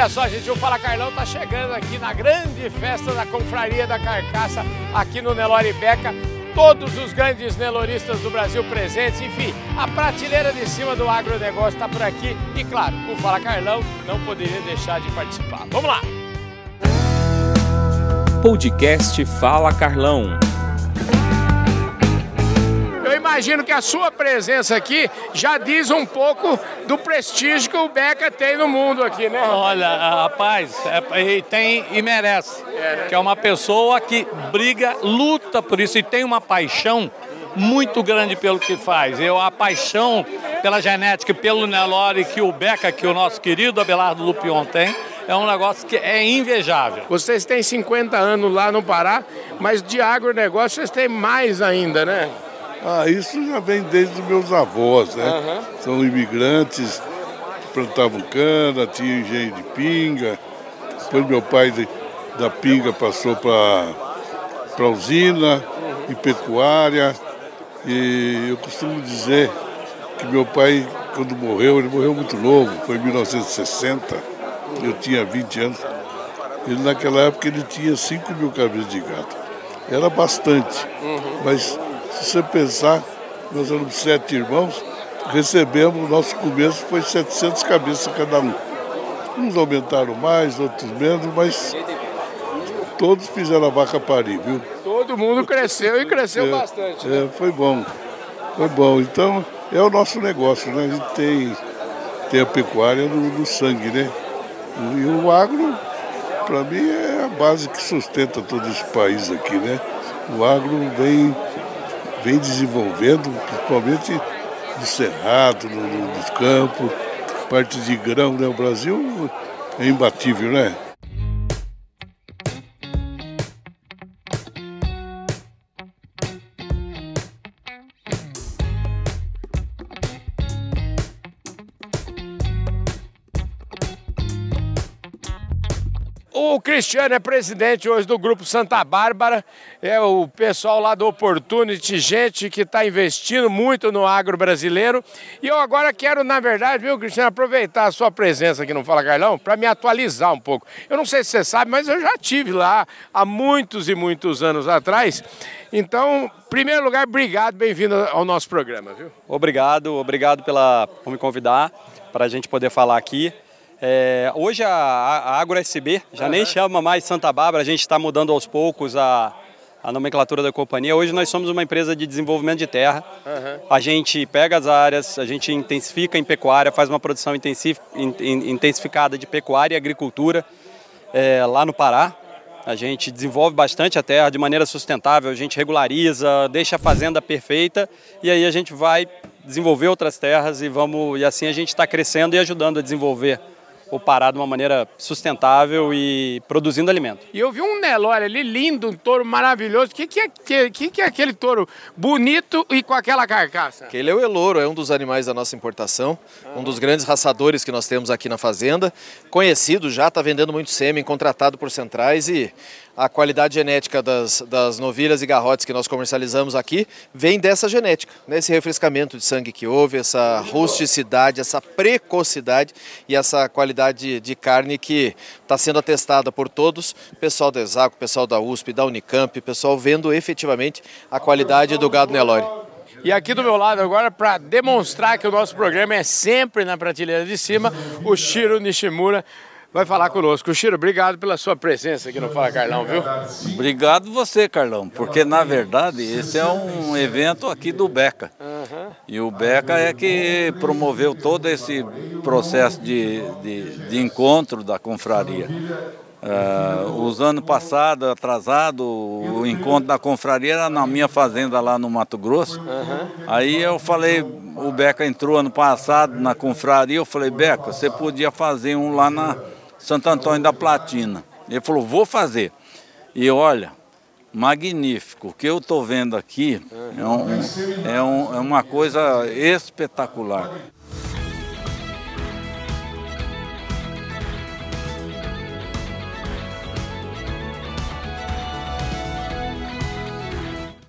Olha só, gente, o Fala Carlão tá chegando aqui na grande festa da Confraria da Carcaça, aqui no Nelore Beca. Todos os grandes neloristas do Brasil presentes, enfim, a prateleira de cima do agronegócio está por aqui. E claro, o Fala Carlão não poderia deixar de participar. Vamos lá! Podcast Fala Carlão imagino que a sua presença aqui já diz um pouco do prestígio que o Beca tem no mundo aqui, né? Olha, rapaz, é, tem e merece. É, né? Que é uma pessoa que briga, luta por isso e tem uma paixão muito grande pelo que faz. Eu a paixão pela genética, pelo Nelore que o Beca, que o nosso querido Abelardo Lupion tem, é um negócio que é invejável. Vocês têm 50 anos lá no Pará, mas de agronegócio vocês têm mais ainda, né? Ah, isso já vem desde os meus avós, né? Uhum. São imigrantes que plantavam cana, tinha engenho de pinga. Depois meu pai de, da pinga passou para a usina uhum. e pecuária. E eu costumo dizer que meu pai, quando morreu, ele morreu muito novo, foi em 1960, eu tinha 20 anos. Ele naquela época ele tinha 5 mil cabeças de gato. Era bastante, uhum. mas se você pensar, nós éramos sete irmãos, recebemos, nosso começo foi 700 cabeças cada um. Uns aumentaram mais, outros menos, mas todos fizeram a vaca parir, viu? Todo mundo cresceu e cresceu é, bastante. Né? É, foi bom, foi bom. Então, é o nosso negócio, né? A gente tem, tem a pecuária no, no sangue, né? E o agro, para mim, é a base que sustenta todo esse país aqui, né? O agro vem vem desenvolvendo, principalmente no cerrado, no, nos campos, parte de grão, né? O Brasil é imbatível, né? Cristiano é presidente hoje do Grupo Santa Bárbara, é o pessoal lá do Opportunity, gente que está investindo muito no agro brasileiro. E eu agora quero, na verdade, viu, Cristiano, aproveitar a sua presença aqui no Fala Carlão para me atualizar um pouco. Eu não sei se você sabe, mas eu já tive lá há muitos e muitos anos atrás. Então, em primeiro lugar, obrigado, bem-vindo ao nosso programa, viu? Obrigado, obrigado pela, por me convidar para a gente poder falar aqui. É, hoje a, a AgroSB já uhum. nem chama mais Santa Bárbara, a gente está mudando aos poucos a, a nomenclatura da companhia. Hoje nós somos uma empresa de desenvolvimento de terra. Uhum. A gente pega as áreas, a gente intensifica em pecuária, faz uma produção intensificada de pecuária e agricultura é, lá no Pará. A gente desenvolve bastante a terra de maneira sustentável, a gente regulariza, deixa a fazenda perfeita e aí a gente vai desenvolver outras terras e vamos e assim a gente está crescendo e ajudando a desenvolver o Pará de uma maneira sustentável e produzindo alimento. E eu vi um Nelore ali lindo, um touro maravilhoso. O que, que, é, que, que é aquele touro bonito e com aquela carcaça? Ele é o Elouro, é um dos animais da nossa importação, um dos grandes raçadores que nós temos aqui na fazenda. Conhecido já, está vendendo muito sêmen, contratado por centrais e a qualidade genética das, das novilhas e garrotes que nós comercializamos aqui vem dessa genética, né? refrescamento de sangue que houve, essa rusticidade, essa precocidade e essa qualidade de carne que está sendo atestada por todos, pessoal da Exaco, pessoal da USP, da Unicamp, pessoal vendo efetivamente a qualidade do gado Nelore. E aqui do meu lado agora, para demonstrar que o nosso programa é sempre na prateleira de cima, o Shiro Nishimura, vai falar conosco. Chiro, obrigado pela sua presença aqui no Fala Carlão, viu? Obrigado você, Carlão, porque na verdade esse é um evento aqui do Beca. E o Beca é que promoveu todo esse processo de, de, de encontro da confraria. Uh, os anos passados, atrasado, o encontro da confraria era na minha fazenda lá no Mato Grosso. Uhum. Aí eu falei, o Beca entrou ano passado na confraria, eu falei, Beca, você podia fazer um lá na, Santo Antônio da Platina. Ele falou, vou fazer. E olha, magnífico. O que eu estou vendo aqui é, um, é, um, é uma coisa espetacular.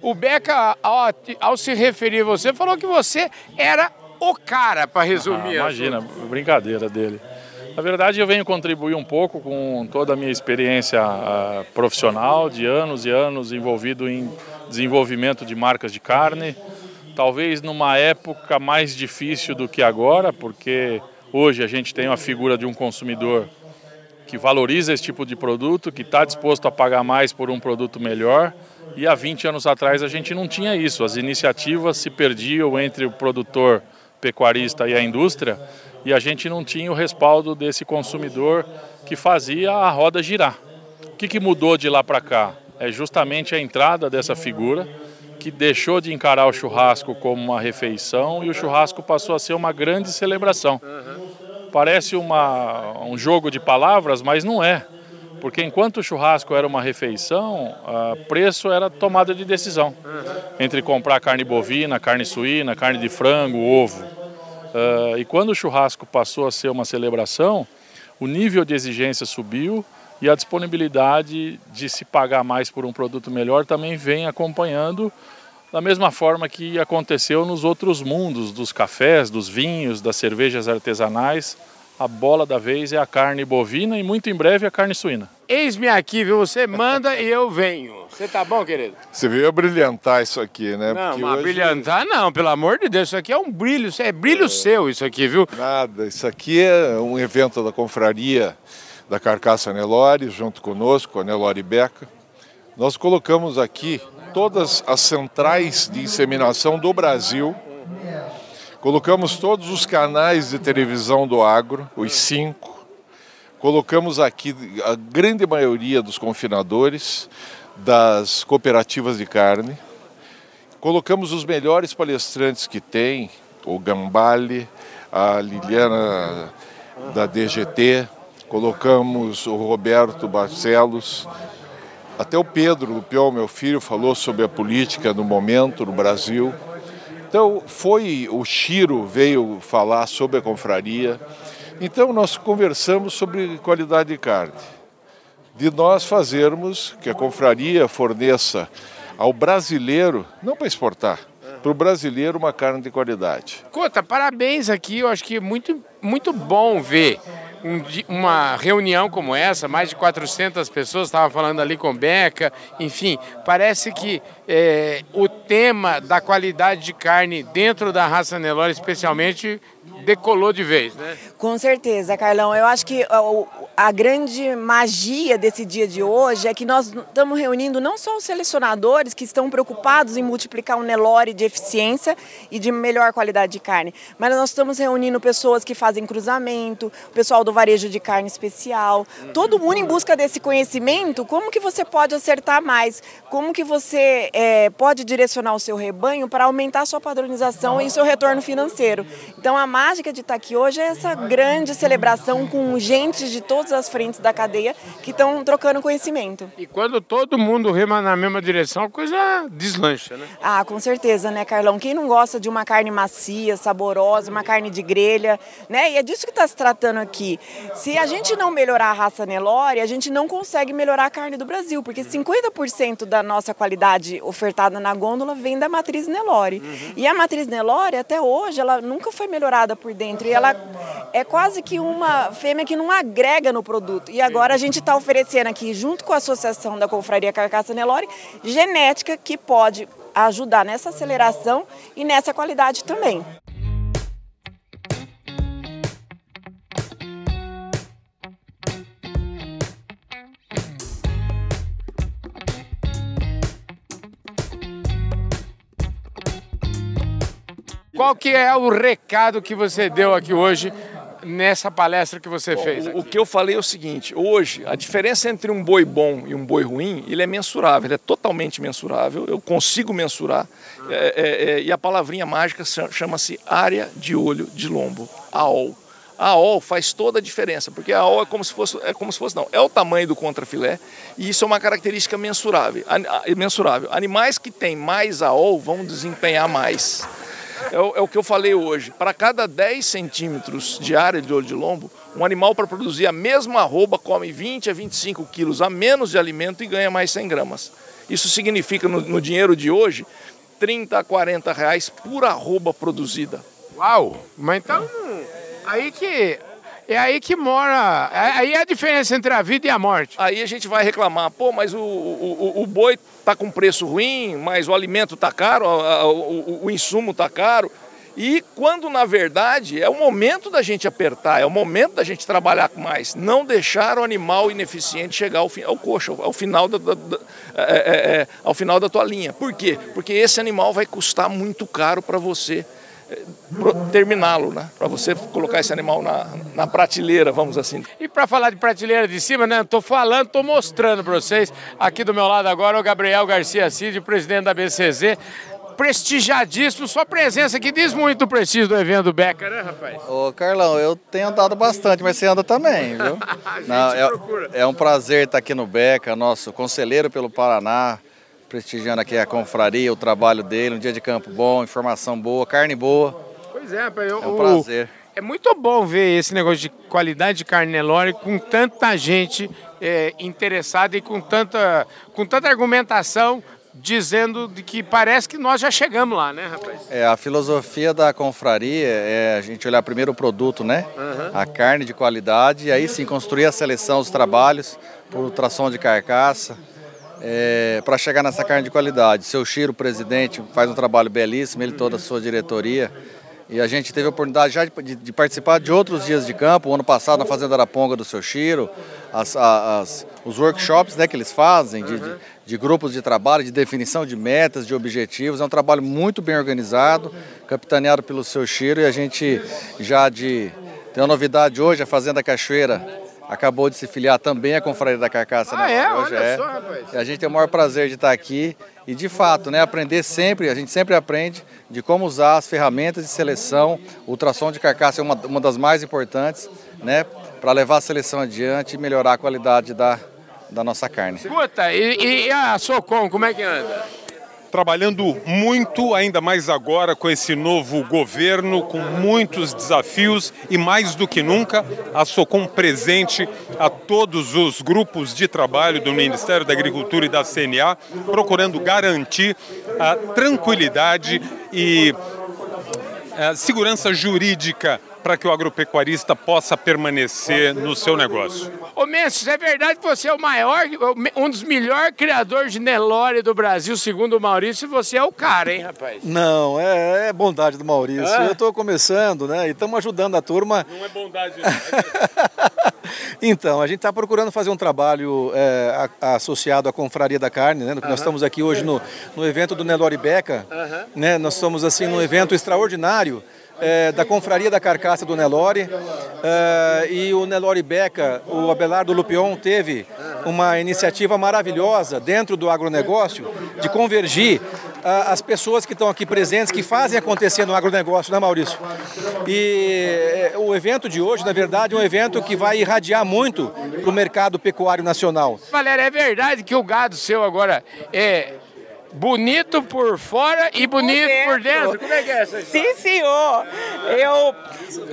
O Beca, ao, ao, se referir a você, falou que você era o cara, para resumir. Ah, imagina, brincadeira dele. Na verdade, eu venho contribuir um pouco com toda a minha experiência uh, profissional de anos e anos envolvido em desenvolvimento de marcas de carne. Talvez numa época mais difícil do que agora, porque hoje a gente tem uma figura de um consumidor que valoriza esse tipo de produto, que está disposto a pagar mais por um produto melhor. E há 20 anos atrás a gente não tinha isso. As iniciativas se perdiam entre o produtor pecuarista e a indústria e a gente não tinha o respaldo desse consumidor que fazia a roda girar. O que, que mudou de lá para cá? É justamente a entrada dessa figura que deixou de encarar o churrasco como uma refeição e o churrasco passou a ser uma grande celebração. Parece uma, um jogo de palavras, mas não é. Porque enquanto o churrasco era uma refeição, preço era tomada de decisão. Entre comprar carne bovina, carne suína, carne de frango, ovo. Uh, e quando o churrasco passou a ser uma celebração, o nível de exigência subiu e a disponibilidade de se pagar mais por um produto melhor também vem acompanhando da mesma forma que aconteceu nos outros mundos, dos cafés, dos vinhos, das cervejas artesanais. A bola da vez é a carne bovina e muito em breve a carne suína. Eis-me aqui, viu? Você manda e eu venho. Você tá bom, querido? Você veio a brilhantar isso aqui, né? Não, Porque mas hoje... brilhantar não, pelo amor de Deus. Isso aqui é um brilho, é brilho é... seu isso aqui, viu? Nada, isso aqui é um evento da confraria da Carcaça Nelore, junto conosco, a Nelore Beca. Nós colocamos aqui todas as centrais de inseminação do Brasil. Colocamos todos os canais de televisão do agro, os cinco. Colocamos aqui a grande maioria dos confinadores das cooperativas de carne. Colocamos os melhores palestrantes que tem, o Gambale, a Liliana da DGT, colocamos o Roberto Barcelos, até o Pedro Lupiol, meu filho, falou sobre a política no momento no Brasil. Então foi o Chiro veio falar sobre a confraria. Então nós conversamos sobre qualidade de carne. De nós fazermos que a confraria forneça ao brasileiro, não para exportar, para o brasileiro uma carne de qualidade. Cota, parabéns aqui, eu acho que é muito, muito bom ver um, uma reunião como essa, mais de 400 pessoas, estava falando ali com Beca, enfim, parece que é, o tema da qualidade de carne dentro da raça Nelore, especialmente, decolou de vez, né? Com certeza, Carlão. Eu acho que a grande magia desse dia de hoje é que nós estamos reunindo não só os selecionadores que estão preocupados em multiplicar o um Nelore de eficiência e de melhor qualidade de carne, mas nós estamos reunindo pessoas que fazem cruzamento, o pessoal do varejo de carne especial, todo mundo em busca desse conhecimento, como que você pode acertar mais, como que você é, pode direcionar o seu rebanho para aumentar a sua padronização e seu retorno financeiro. Então a mágica de estar aqui hoje é essa grande celebração com gente de todas as frentes da cadeia que estão trocando conhecimento. E quando todo mundo rema na mesma direção, a coisa deslancha, né? Ah, com certeza, né, Carlão? Quem não gosta de uma carne macia, saborosa, uma carne de grelha, né? E é disso que está se tratando aqui. Se a gente não melhorar a raça Nelore, a gente não consegue melhorar a carne do Brasil, porque 50% da nossa qualidade ofertada na gôndola vem da matriz Nelore. Uhum. E a matriz Nelore, até hoje, ela nunca foi melhorada por dentro. E ela é quase que uma fêmea que não agrega no produto. E agora a gente está oferecendo aqui, junto com a Associação da Confraria Carcaça Nelore, genética que pode ajudar nessa aceleração e nessa qualidade também. Qual que é o recado que você deu aqui hoje nessa palestra que você bom, fez? Aqui? O que eu falei é o seguinte: hoje, a diferença entre um boi bom e um boi ruim, ele é mensurável, ele é totalmente mensurável, eu consigo mensurar. É, é, é, e a palavrinha mágica chama-se área de olho de lombo, AOL. A AOL faz toda a diferença, porque a AOL é como se fosse, é como se fosse não, é o tamanho do contrafilé e isso é uma característica mensurável. mensurável. Animais que têm mais AOL vão desempenhar mais. É o, é o que eu falei hoje. Para cada 10 centímetros de área de olho de lombo, um animal para produzir a mesma arroba come 20 a 25 quilos a menos de alimento e ganha mais 100 gramas. Isso significa, no, no dinheiro de hoje, 30 a 40 reais por arroba produzida. Uau! Mas então, aí que É aí que mora, é- aí é a diferença entre a vida e a morte. Aí a gente vai reclamar, pô, mas o, o, o- boi tá com preço ruim, mas o alimento tá caro, o, o insumo tá caro. E quando, na verdade, é o momento da gente apertar, é o momento da gente trabalhar mais. Não deixar o animal ineficiente chegar ao, fim, ao coxo, ao final da, da- da- é, é, é, ao final da tua linha. Por quê? Porque esse animal vai custar muito caro para você terminá-lo, né? Para você colocar esse animal na, na prateleira, vamos assim. E para falar de prateleira de cima, né? Tô falando, tô mostrando para vocês. Aqui do meu lado agora o Gabriel Garcia Cid, presidente da BCZ. Prestigiadíssimo, sua presença aqui diz muito do prestígio do evento do Beca, né, rapaz? Ô, Carlão, eu tenho andado bastante, mas você anda também, viu? Não, é, é um prazer estar aqui no Beca, nosso conselheiro pelo Paraná, prestigiando aqui a confraria, o trabalho dele, um dia de campo bom, informação boa, carne boa. Pois é. É um prazer. É muito bom ver esse negócio de qualidade de carne Nelore com tanta gente é, interessada e com tanta, com tanta argumentação dizendo de que parece que nós já chegamos lá, né, rapaz? É, a filosofia da confraria é a gente olhar primeiro o produto, né? A carne de qualidade, e aí sim construir a seleção, os trabalhos por ultrassom de carcaça, para chegar nessa carne de qualidade. Seu Chiro, presidente, faz um trabalho belíssimo, ele toda a sua diretoria. E a gente teve a oportunidade já de, de- participar de outros dias de campo, o ano passado na Fazenda Araponga do Seu Chiro, as- as- os workshops né, que eles fazem, de, de- de grupos de trabalho, de definição de metas, de objetivos. É um trabalho muito bem organizado, capitaneado pelo Seu Chiro, e a gente já de. Tem uma novidade hoje, a Fazenda Cachoeira acabou de se filiar também à Confraria da Carcaça. Ah, né? é? Hoje Olha é. só, rapaz. E a gente tem o maior prazer de estar aqui e, de fato, né, aprender sempre, a gente sempre aprende de como usar as ferramentas de seleção. O ultrassom de carcaça é uma, uma das mais importantes, né, para levar a seleção adiante e melhorar a qualidade da, da nossa carne. Escuta, e, e a Socom, como é que anda? Trabalhando muito, ainda mais agora com esse novo governo, com muitos desafios e mais do que nunca, a Socom presente a todos os grupos de trabalho do Ministério da Agricultura e da CNA, procurando garantir a tranquilidade e a segurança jurídica para que o agropecuarista possa permanecer no seu negócio. Ô Mendes, é verdade que você é o maior, um dos melhores criadores de Nelore do Brasil, segundo o Maurício, e você é o cara, hein, rapaz? Não, é, é bondade do Maurício. Ah. Eu estou começando, né? E estamos ajudando a turma. Não é bondade, Então, a gente está procurando fazer um trabalho é, a- associado à Confraria da Carne, né? Nós estamos aqui hoje no, no evento do Nelore Beca, né? Nós estamos assim num evento extraordinário é, da Confraria da Carcaça do Nelore. É, e o Nelore Beca, o Abelardo Lupion teve uma iniciativa maravilhosa dentro do agronegócio de convergir ah, as pessoas que estão aqui presentes, que fazem acontecer no agronegócio, né, Maurício? E eh, o evento de hoje, na verdade, é um evento que vai irradiar muito para o mercado pecuário nacional. Valéria, é verdade que o gado seu agora é bonito por fora e bonito por dentro? Como é que é essa história? Sim, senhor. Eu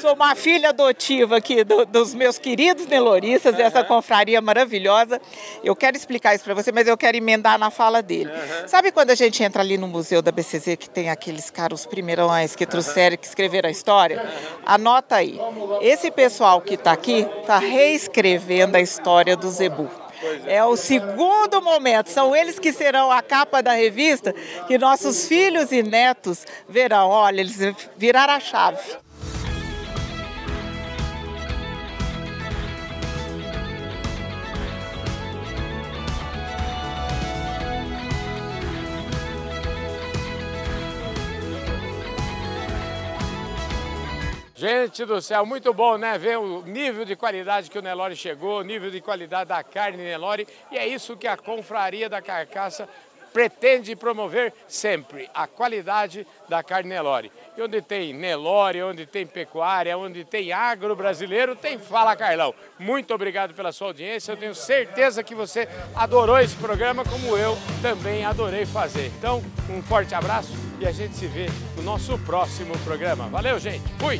sou uma filha adotiva aqui do- dos meus queridos neloristas, dessa confraria maravilhosa. Eu quero explicar isso para você, mas eu quero emendar na fala dele. Sabe quando a gente entra ali no museu da BCZ, que tem aqueles caras, os primeirões que trouxeram, que escreveram a história? Anota aí. Esse pessoal que está aqui está reescrevendo a história do Zebu. É o segundo momento. São eles que serão a capa da revista que nossos filhos e netos verão. Olha, eles viraram a chave. Gente do céu, muito bom, né? Ver o nível de qualidade que o Nelore chegou, o nível de qualidade da carne Nelore. E é isso que a Confraria da Carcaça pretende promover sempre, a qualidade da carne Nelore. E onde tem Nelore, onde tem pecuária, onde tem agro brasileiro, tem Fala Carlão. Muito obrigado pela sua audiência. Eu tenho certeza que você adorou esse programa, como eu também adorei fazer. Então, um forte abraço e a gente se vê no nosso próximo programa. Valeu, gente. Fui!